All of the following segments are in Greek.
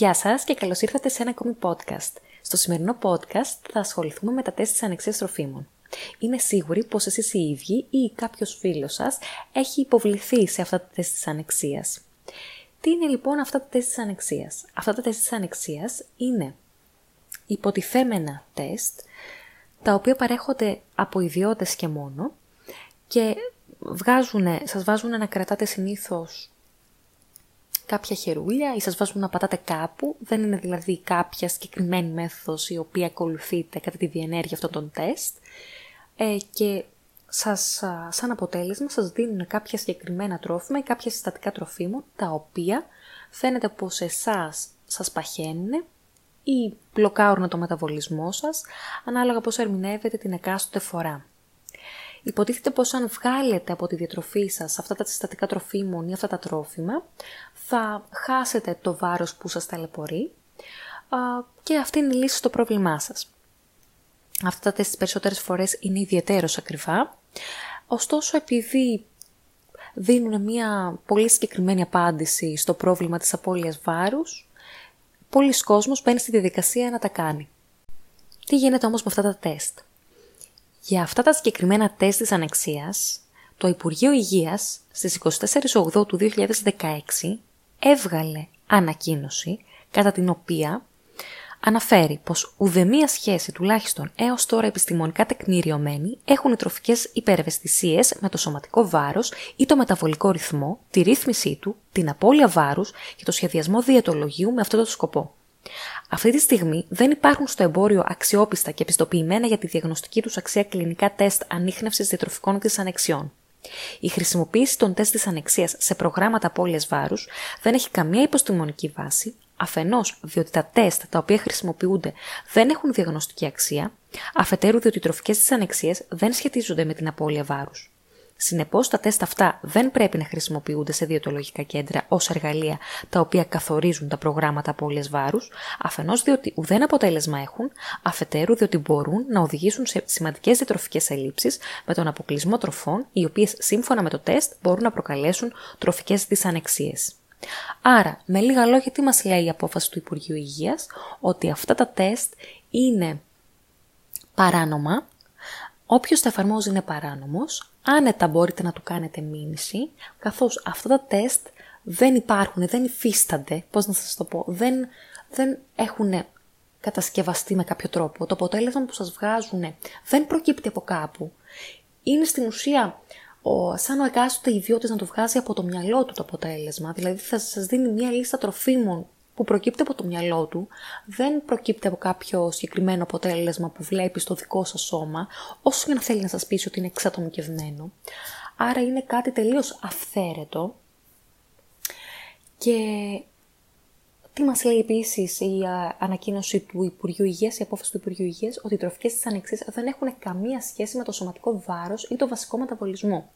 Γεια σας και καλώς ήρθατε σε ένα ακόμη podcast. Στο σημερινό podcast θα ασχοληθούμε με τα τεστ της ανεξίας τροφίμων. Είμαι σίγουρη πως εσείς οι ίδιοι ή κάποιος φίλος σας έχει υποβληθεί σε αυτά τα τεστ της ανεξίας. Τι είναι λοιπόν αυτά τα τεστ της ανεξίας; Αυτά τα τεστ της ανεξίας είναι υποτιθέμενα τεστ τα οποία παρέχονται από ιδιώτες και μόνο και βγάζουν, σας βάζουν να κρατάτε συνήθως κάποια χερούλια ή σας βάζουν να πατάτε κάπου. Δεν είναι δηλαδή κάποια συγκεκριμένη μέθοδος η οποία ακολουθείτε κατά τη διενέργεια αυτών των τεστ. Ε, και σας, σαν αποτέλεσμα σας δίνουν κάποια συγκεκριμένα τρόφιμα ή κάποια συστατικά τροφίμων τα οποία φαίνεται πως εσάς σας παχαίνουν ή μπλοκάρουν το μεταβολισμό σας ανάλογα πώς ερμηνεύετε την εκάστοτε φορά. Υποτίθεται πως αν βγάλετε από τη διατροφή σας αυτά τα συστατικά τροφίμων ή αυτά τα τρόφιμα, θα χάσετε το βάρος που σας ταλαιπωρεί και αυτή είναι η λύση στο πρόβλημά σας. Αυτά τα τεστ περισσότερες φορές είναι ιδιαίτερως ακριβά, ωστόσο επειδή δίνουν μια πολύ συγκεκριμένη απάντηση στο πρόβλημα της απώλειας βάρους, πολλοί κόσμος μπαίνει στη διαδικασία να τα κάνει. Τι γίνεται όμως με αυτά τα τεστ; Για αυτά τα συγκεκριμένα τεστ της ανεξίας, το Υπουργείο Υγείας στις 24 Οκτώου του 2016 έβγαλε ανακοίνωση κατά την οποία αναφέρει πως ουδεμία σχέση τουλάχιστον έως τώρα επιστημονικά τεκμηριωμένη έχουν οι τροφικές υπερευαισθησίες με το σωματικό βάρος ή το μεταβολικό ρυθμό, τη ρύθμισή του, την απώλεια βάρους και το σχεδιασμό διαιτολογίου με αυτό το σκοπό. Αυτή τη στιγμή δεν υπάρχουν στο εμπόριο αξιόπιστα και επιστοποιημένα για τη διαγνωστική τους αξία κλινικά τεστ ανείχνευσης διατροφικών τη ανεξιών. Η χρησιμοποίηση των τεστ τη ανεξία σε προγράμματα απώλειας βάρους δεν έχει καμία υποστημονική βάση, αφενός διότι τα τεστ τα οποία χρησιμοποιούνται δεν έχουν διαγνωστική αξία, αφετέρου διότι οι τροφικές τη ανεξίε δεν σχετίζονται με την απώλεια βάρους. Συνεπώς, τα τεστ αυτά δεν πρέπει να χρησιμοποιούνται σε διαιτολογικά κέντρα ως εργαλεία τα οποία καθορίζουν τα προγράμματα απώλεια βάρους, αφενός διότι ουδέν αποτέλεσμα έχουν, αφετέρου διότι μπορούν να οδηγήσουν σε σημαντικές διατροφικές ελλείψεις με τον αποκλεισμό τροφών, οι οποίες σύμφωνα με το τεστ μπορούν να προκαλέσουν τροφικές δυσανεξίες. Άρα, με λίγα λόγια, τι μας λέει η απόφαση του Υπουργείου Υγείας, ότι αυτά τα τεστ είναι παράνομα, Όποιος τα εφαρμόζει είναι παράνομος, άνετα μπορείτε να του κάνετε μήνυση, καθώς αυτά τα τεστ δεν υπάρχουν, δεν υφίστανται, πώς να σας το πω, δεν, δεν έχουν κατασκευαστεί με κάποιο τρόπο. Το αποτέλεσμα που σας βγάζουν δεν προκύπτει από κάπου. Είναι στην ουσία ο, σαν ο εκάστοτε ιδιώτης να το βγάζει από το μυαλό του το αποτέλεσμα. Δηλαδή θα σας δίνει μια λίστα τροφίμων που προκύπτει από το μυαλό του, δεν προκύπτει από κάποιο συγκεκριμένο αποτέλεσμα που βλέπεις στο δικό σας σώμα, όσο και να θέλει να σας πείσει ότι είναι εξατομικευμένο. Άρα είναι κάτι τελείως αυθαίρετο και τι μας λέει επίσης η ανακοίνωση του Υπουργείου Υγείας, η απόφαση του Υπουργείου Υγείας, ότι οι τροφικές της ανεξής δεν έχουν καμία σχέση με το σωματικό βάρος ή το βασικό μεταβολισμό.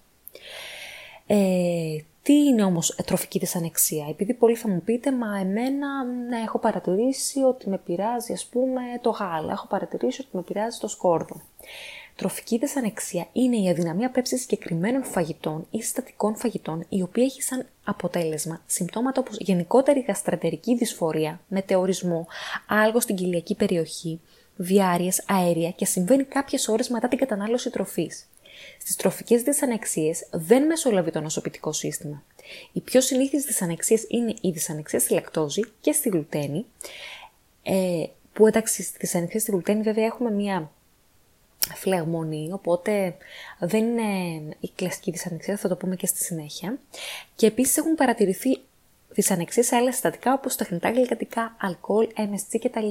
Ε, τι είναι όμως τροφική δυσανεξία, επειδή πολλοί θα μου πείτε, μα εμένα ναι, έχω παρατηρήσει ότι με πειράζει ας πούμε το γάλα, έχω παρατηρήσει ότι με πειράζει το σκόρδο. Τροφική δυσανεξία είναι η αδυναμία πέψης συγκεκριμένων φαγητών ή συστατικών φαγητών, η οποία έχει σαν αποτέλεσμα συμπτώματα όπως γενικότερη γαστρατερική δυσφορία, μετεωρισμό, άλγο στην κοιλιακή περιοχή, διάρειες, αέρια και συμβαίνει κάποιες ώρες μετά την κατανάλωση τροφής. Στις τροφικές δυσανεξίες δεν μεσολαβεί το νοσοποιητικό σύστημα. Οι πιο συνήθεις δυσανεξίες είναι η δυσανεξία στη λακτόζη και στη γλουτένη, ε, που εντάξει στη δυσανεξία στη γλουτένη βέβαια έχουμε μία φλεγμονή, οπότε δεν είναι η κλασική δυσανεξία, θα το πούμε και στη συνέχεια. Και επίσης έχουν παρατηρηθεί δυσανεξίες σε άλλα συστατικά όπως τεχνητά γλυκαντικά, αλκοόλ, MSG κτλ.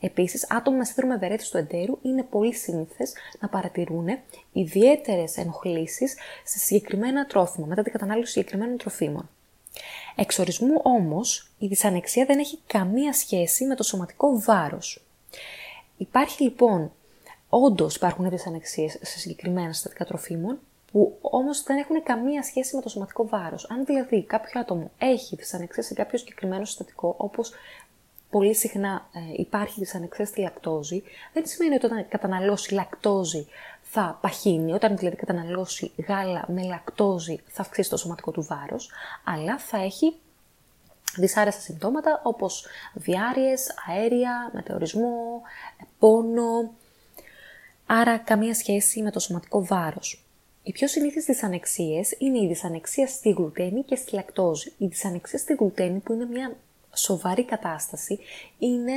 Επίσης, άτομα με σύνδρομο ευερέθηση του εντέρου είναι πολύ σύνηθες να παρατηρούν ιδιαίτερες ενοχλήσεις σε συγκεκριμένα τρόφιμα, μετά την κατανάλωση συγκεκριμένων τροφίμων. Εξορισμού όμως, η δυσανεξία δεν έχει καμία σχέση με το σωματικό βάρος. Υπάρχει λοιπόν, όντως υπάρχουν δυσανεξίες σε συγκεκριμένα συστατικά τροφίμων, που όμως δεν έχουν καμία σχέση με το σωματικό βάρος. Αν δηλαδή κάποιο άτομο έχει δυσανεξία σε κάποιο συγκεκριμένο συστατικό, όπως πολύ συχνά ε, υπάρχει δυσανεξία στη λακτόζη, δεν σημαίνει ότι όταν καταναλώσει λακτόζη θα παχύνει, όταν δηλαδή καταναλώσει γάλα με λακτόζη θα αυξήσει το σωματικό του βάρος, αλλά θα έχει δυσάρεστα συμπτώματα όπως διάρειες, αέρια, μετεωρισμό, πόνο, άρα καμία σχέση με το σωματικό βάρος. Οι πιο συνήθεις δυσανεξίες είναι η δυσανεξία στη γλουτένη και στη λακτόζη. Η δυσανεξία στη γλουτένη που είναι μια σοβαρή κατάσταση είναι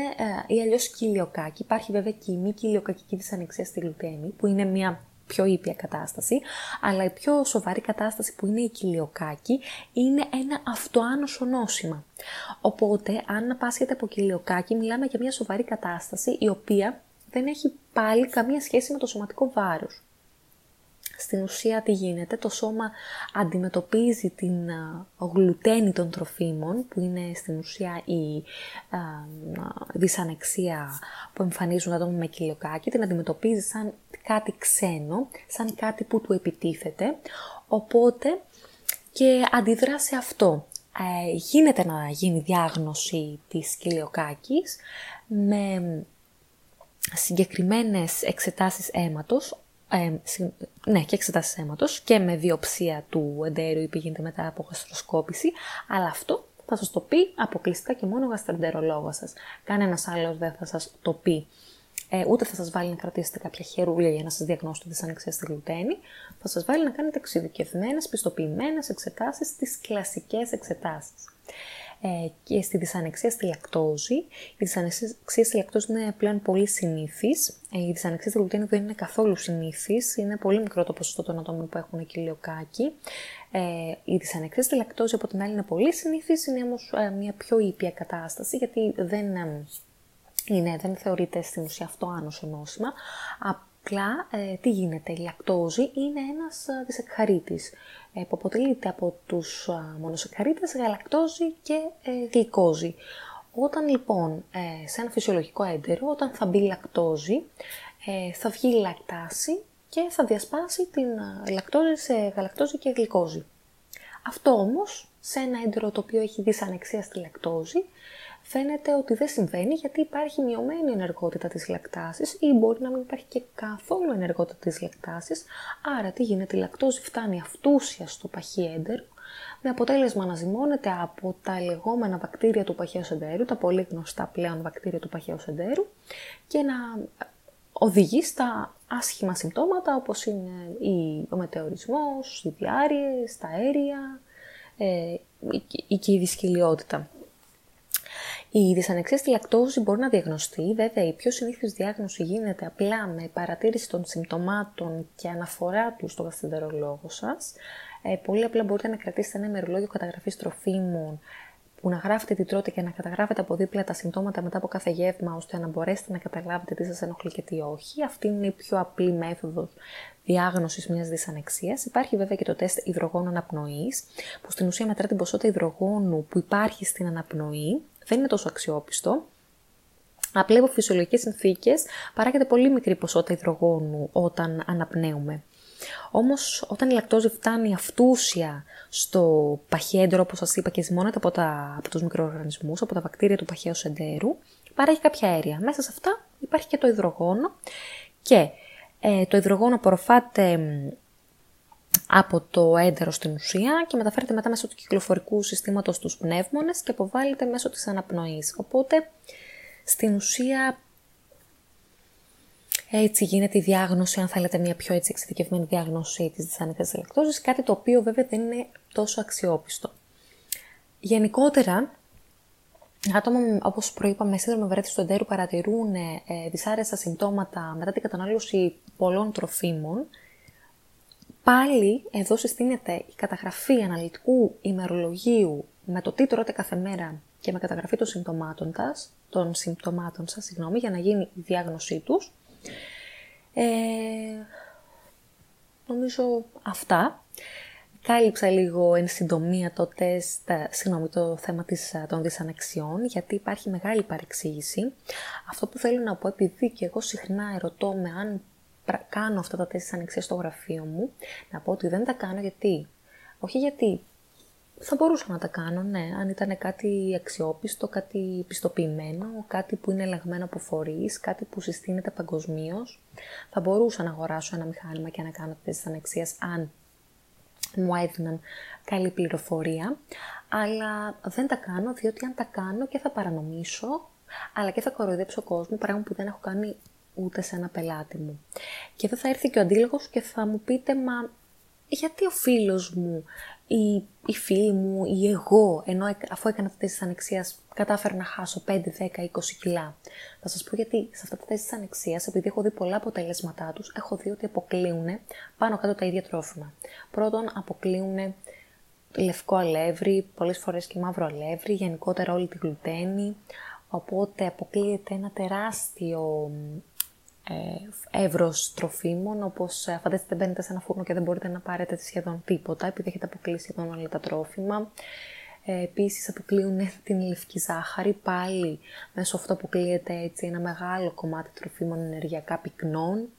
ε, ή αλλιώς κοιλιοκάκι. Υπάρχει βέβαια και η μη κοιλιοκακική δυσανεξία στη γλουτένη που είναι μια πιο ήπια κατάσταση, αλλά η πιο σοβαρή κατάσταση που είναι η κοιλιοκάκι είναι ένα αυτοάνωσο νόσημα. Οπότε, αν πάσχεται από κοιλιοκάκι, μιλάμε για μια σοβαρή κατάσταση η οποία δεν έχει πάλι καμία σχέση με το σωματικό βάρος. Στην ουσία τι γίνεται, το σώμα αντιμετωπίζει την γλουτένη των τροφίμων, που είναι στην ουσία η δυσανεξία που εμφανίζουν άτομα με κοιλιοκάκι, την αντιμετωπίζει σαν κάτι ξένο, σαν κάτι που του επιτίθεται, οπότε και αντιδρά σε αυτό. Ε, γίνεται να γίνει διάγνωση της κοιλιοκάκης με συγκεκριμένες εξετάσεις αίματος, ε, ναι, και εξετάσεις αίματος και με βιοψία του εντέρου ή πηγαίνετε μετά από γαστροσκόπηση, αλλά αυτό θα σας το πει αποκλειστικά και μόνο ο γαστρεντερολόγος σας. Κανένας άλλος δεν θα σας το πει. Ε, ούτε θα σας βάλει να κρατήσετε κάποια χερούλια για να σας διαγνώσετε δυσανεξία στη γλουτένη. Θα σας βάλει να κάνετε εξειδικευμένες, πιστοποιημένες εξετάσεις, τις κλασικές εξετάσεις. Ε, και στη δυσανεξία στη λακτόζη. Η δυσανεξία στη λακτόζη είναι πλέον πολύ συνήθις. Ε, η δυσανεξία στη γλουτένη δεν είναι καθόλου συνήθις. Είναι πολύ μικρό το ποσοστό των ατόμων που έχουν κοιλιοκάκι. Ε, η δυσανεξία στη λακτόζη από την άλλη είναι πολύ συνήθις, είναι όμως μια πιο ήπια κατάσταση γιατί δεν, είναι, δεν θεωρείται στην ουσία αυτό άνοσο νόσημα. Απλά τι γίνεται, η λακτόζη είναι ένας δυσεκχαρίτης που αποτελείται από τους μονοσεκαρίτες, γαλακτόζη και ε, γλυκόζη. Όταν λοιπόν ε, σε ένα φυσιολογικό έντερο, όταν θα μπει λακτόζη, ε, θα βγει λακτάση και θα διασπάσει την λακτόζη σε γαλακτόζη και γλυκόζη. Αυτό όμως σε ένα έντερο το οποίο έχει δυσανεξία στη λακτόζη φαίνεται ότι δεν συμβαίνει γιατί υπάρχει μειωμένη ενεργότητα της λακτάσης ή μπορεί να μην υπάρχει και καθόλου ενεργότητα της λακτάσης. Άρα τι γίνεται, η λακτόζη φτάνει αυτούσια στο παχύ έντερο με αποτέλεσμα να ζυμώνεται από τα λεγόμενα βακτήρια του παχαίου εντέρου, τα πολύ γνωστά πλέον βακτήρια του παχαίου εντέρου και να οδηγεί στα άσχημα συμπτώματα όπως είναι ο μετεωρισμός, οι διάρειες, τα αέρια ε, και η δυσκυλιότητα. Η δυσανεξία στη λακτόζη μπορεί να διαγνωστεί, βέβαια η πιο συνήθις διάγνωση γίνεται απλά με παρατήρηση των συμπτωμάτων και αναφορά του στο γαστρεντερολόγο σας. Ε, πολύ απλά μπορείτε να κρατήσετε ένα ημερολόγιο καταγραφής τροφίμων που να γράφετε τι τρώτε και να καταγράφετε από δίπλα τα συμπτώματα μετά από κάθε γεύμα, ώστε να μπορέσετε να καταλάβετε τι σας ενοχλεί και τι όχι. Αυτή είναι η πιο απλή μέθοδος διάγνωσης μιας δυσανεξίας. Υπάρχει βέβαια και το τεστ υδρογόνου αναπνοής, που στην ουσία μετρά την ποσότητα υδρογόνου που υπάρχει στην αναπνοή δεν είναι τόσο αξιόπιστο. Απλά από φυσιολογικές συνθήκες παράγεται πολύ μικρή ποσότητα υδρογόνου όταν αναπνέουμε. Όμως, όταν η λακτόζη φτάνει αυτούσια στο παχέντρο, όπως σας είπα, και ζυμώνεται από, τα, από τους μικροοργανισμούς, από τα βακτήρια του παχαίου εντέρου, παράγει κάποια αέρια. Μέσα σε αυτά υπάρχει και το υδρογόνο και ε, το υδρογόνο απορροφάται από το έντερο στην ουσία και μεταφέρεται μετά μέσω του κυκλοφορικού συστήματος στους πνεύμονες και αποβάλλεται μέσω της αναπνοής. Οπότε, στην ουσία, Έτσι γίνεται η διάγνωση, αν θέλετε μια πιο έτσι εξειδικευμένη διάγνωση της δυσανεξίας λακτόζης, κάτι το οποίο βέβαια δεν είναι τόσο αξιόπιστο. Γενικότερα, άτομα όπως προείπαμε με σύνδρομο βαρύτητας του εντέρου παρατηρούν ε, δυσάρεστα συμπτώματα μετά την κατανάλωση πολλών τροφίμων, Πάλι εδώ συστήνεται η καταγραφή αναλυτικού ημερολογίου με το τι τρώτε κάθε μέρα και με καταγραφή των συμπτωμάτων, σας, των συμπτωμάτων σας, συγγνώμη, για να γίνει η διάγνωσή τους. Ε, νομίζω αυτά. Κάλυψα λίγο εν συντομία το τεστ, συγγνώμη, το θέμα της, των δυσανεξιών, γιατί υπάρχει μεγάλη παρεξήγηση. Αυτό που θέλω να πω, επειδή και εγώ συχνά ερωτώ με αν κάνω αυτά τα τεστ ανεξία στο γραφείο μου, να πω ότι δεν τα κάνω γιατί. Όχι γιατί θα μπορούσα να τα κάνω, ναι, αν ήταν κάτι αξιόπιστο, κάτι πιστοποιημένο, κάτι που είναι ελεγμένο από φορείς, κάτι που συστήνεται παγκοσμίως. Θα μπορούσα να αγοράσω ένα μηχάνημα και να κάνω τεστ ανεξίας αν μου έδιναν καλή πληροφορία, αλλά δεν τα κάνω διότι αν τα κάνω και θα παρανομήσω, αλλά και θα κοροϊδέψω κόσμο, πράγμα που δεν έχω κάνει ούτε σε ένα πελάτη μου. Και εδώ θα έρθει και ο αντίλογος και θα μου πείτε, μα γιατί ο φίλος μου ή η φίλη μου ή εγώ, ενώ αφού έκανα τα τεστ της ανεξίας, κατάφερα να χάσω 5, 10, 20 κιλά. Θα σας πω γιατί σε αυτά τα τεστ της ανεξίας, επειδή έχω δει πολλά αποτελέσματά τους, έχω δει ότι αποκλείουν πάνω κάτω τα ίδια τρόφιμα. Πρώτον, αποκλείουν λευκό αλεύρι, πολλές φορές και μαύρο αλεύρι, γενικότερα όλη τη γλουτένη, οπότε αποκλείεται ένα τεράστιο ε, εύρος τροφίμων, όπως ε, φανταστείτε μπαίνετε σε ένα φούρνο και δεν μπορείτε να πάρετε σχεδόν τίποτα, επειδή έχετε αποκλείσει σχεδόν όλα τα τρόφιμα. Ε, επίσης αποκλείουν την λευκή ζάχαρη, πάλι μέσω αυτό αποκλείεται έτσι ένα μεγάλο κομμάτι τροφίμων ενεργειακά πυκνών.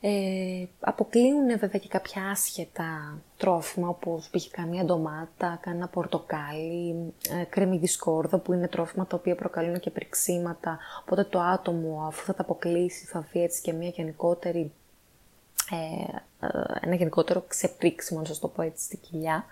Ε, αποκλείουν βέβαια και κάποια άσχετα τρόφιμα όπως π.χ. καμία ντομάτα, κανένα πορτοκάλι, ε, κρέμι σκόρδο που είναι τρόφιμα τα οποία προκαλούν και πριξίματα οπότε το άτομο αφού θα τα αποκλείσει θα δει έτσι και μια γενικότερη ε, ε, ένα γενικότερο ξεπρίξιμο, να σας το πω έτσι, στη κοιλιά.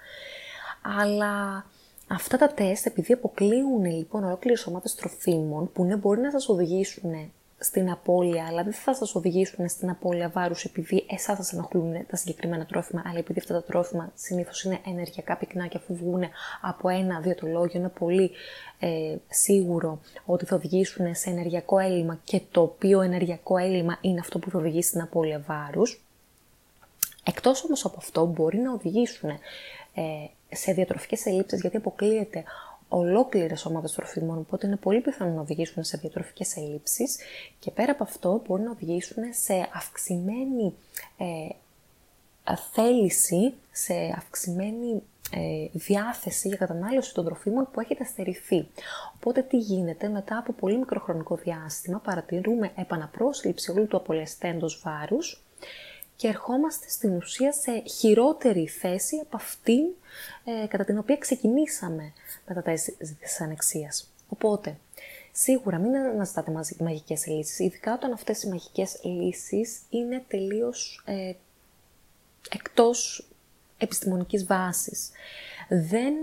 Αλλά αυτά τα τεστ, επειδή αποκλείουν λοιπόν ολόκληρες ομάδες τροφίμων, που ναι, μπορεί να σας οδηγήσουν στην απώλεια, αλλά δεν θα σας οδηγήσουν στην απώλεια βάρους επειδή εσάς σας ενοχλούν τα συγκεκριμένα τρόφιμα, αλλά επειδή αυτά τα τρόφιμα συνήθως είναι ενεργειακά πυκνά και αφού βγουν από ένα διατολόγιο είναι πολύ ε, σίγουρο ότι θα οδηγήσουν σε ενεργειακό έλλειμμα και το οποίο ενεργειακό έλλειμμα είναι αυτό που θα οδηγήσει στην απώλεια βάρους. Εκτός όμως από αυτό μπορεί να οδηγήσουν ε, σε διατροφικές ελλείψεις γιατί αποκλείεται ολόκληρε ομάδε τροφίμων, οπότε είναι πολύ πιθανό να οδηγήσουν σε διατροφικές ελλείψεις και πέρα από αυτό μπορεί να οδηγήσουν σε αυξημένη ε, θέληση, σε αυξημένη ε, διάθεση για κατανάλωση των τροφίμων που έχετε στερηθεί. Οπότε τι γίνεται, μετά από πολύ μικροχρονικό διάστημα παρατηρούμε επαναπρόσληψη όλου του απολεσθέντος βάρους και ερχόμαστε στην ουσία σε χειρότερη θέση από αυτήν ε, κατά την οποία ξεκινήσαμε με τα τεστ της ανεξίας. Οπότε, σίγουρα μην αναζητάτε μαγικές λύσεις, ειδικά όταν αυτές οι μαγικές λύσεις είναι τελείως ε, εκτός επιστημονικής βάσης. Δεν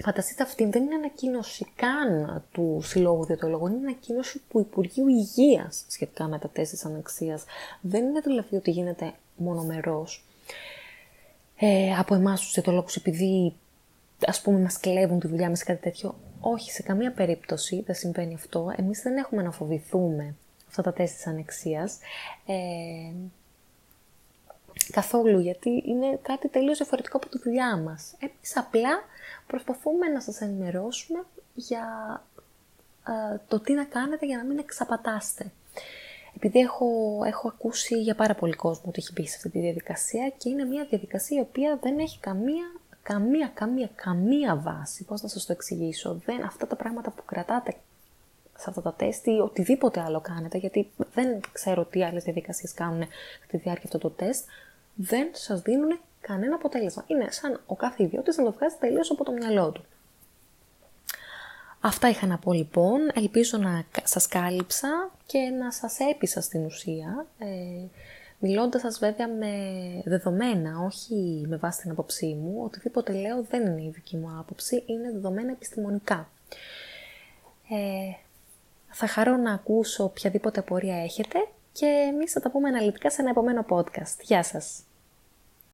Φανταστείτε αυτή δεν είναι ανακοίνωση καν του Συλλόγου Διατολογών, είναι ανακοίνωση του Υπουργείου Υγείας σχετικά με τα τεστ της ανεξίας. Δεν είναι δηλαδή ότι γίνεται μονομερός ε, από εμάς τους διατολόγου επειδή ας πούμε μας κλέβουν τη δουλειά μας ή κάτι τέτοιο. Όχι, σε καμία περίπτωση δεν συμβαίνει αυτό. Εμείς δεν έχουμε να φοβηθούμε αυτά τα τεστ της ανεξίας. Ε, καθόλου, γιατί είναι κάτι τελείως διαφορετικό από τη δουλειά μας. Εμείς απλά προσπαθούμε να σας ενημερώσουμε για ε, το τι να κάνετε για να μην εξαπατάστε. Επειδή έχω, έχω ακούσει για πάρα πολύ κόσμο ότι έχει μπει σε αυτή τη διαδικασία και είναι μια διαδικασία η οποία δεν έχει καμία, καμία, καμία, καμία βάση. Πώς να σας το εξηγήσω; Δεν, αυτά τα πράγματα που κρατάτε σε αυτά τα τεστ ή οτιδήποτε άλλο κάνετε, γιατί δεν ξέρω τι άλλες διαδικασίες κάνουν στη διάρκεια αυτό το τεστ, δεν σας δίνουν κανένα αποτέλεσμα. Είναι σαν ο κάθε ιδιώτης να το βγάζει τελείως από το μυαλό του. Αυτά είχα να πω λοιπόν. Ελπίζω να σας κάλυψα και να σας έπεισα στην ουσία. Ε, μιλώντας σας βέβαια με δεδομένα, όχι με βάση την άποψή μου. Οτιδήποτε λέω δεν είναι η δική μου άποψη, είναι δεδομένα επιστημονικά. Ε, Θα χαρώ να ακούσω οποιαδήποτε πορεία έχετε και εμείς θα τα πούμε αναλυτικά σε ένα επόμενο podcast. Γεια σας!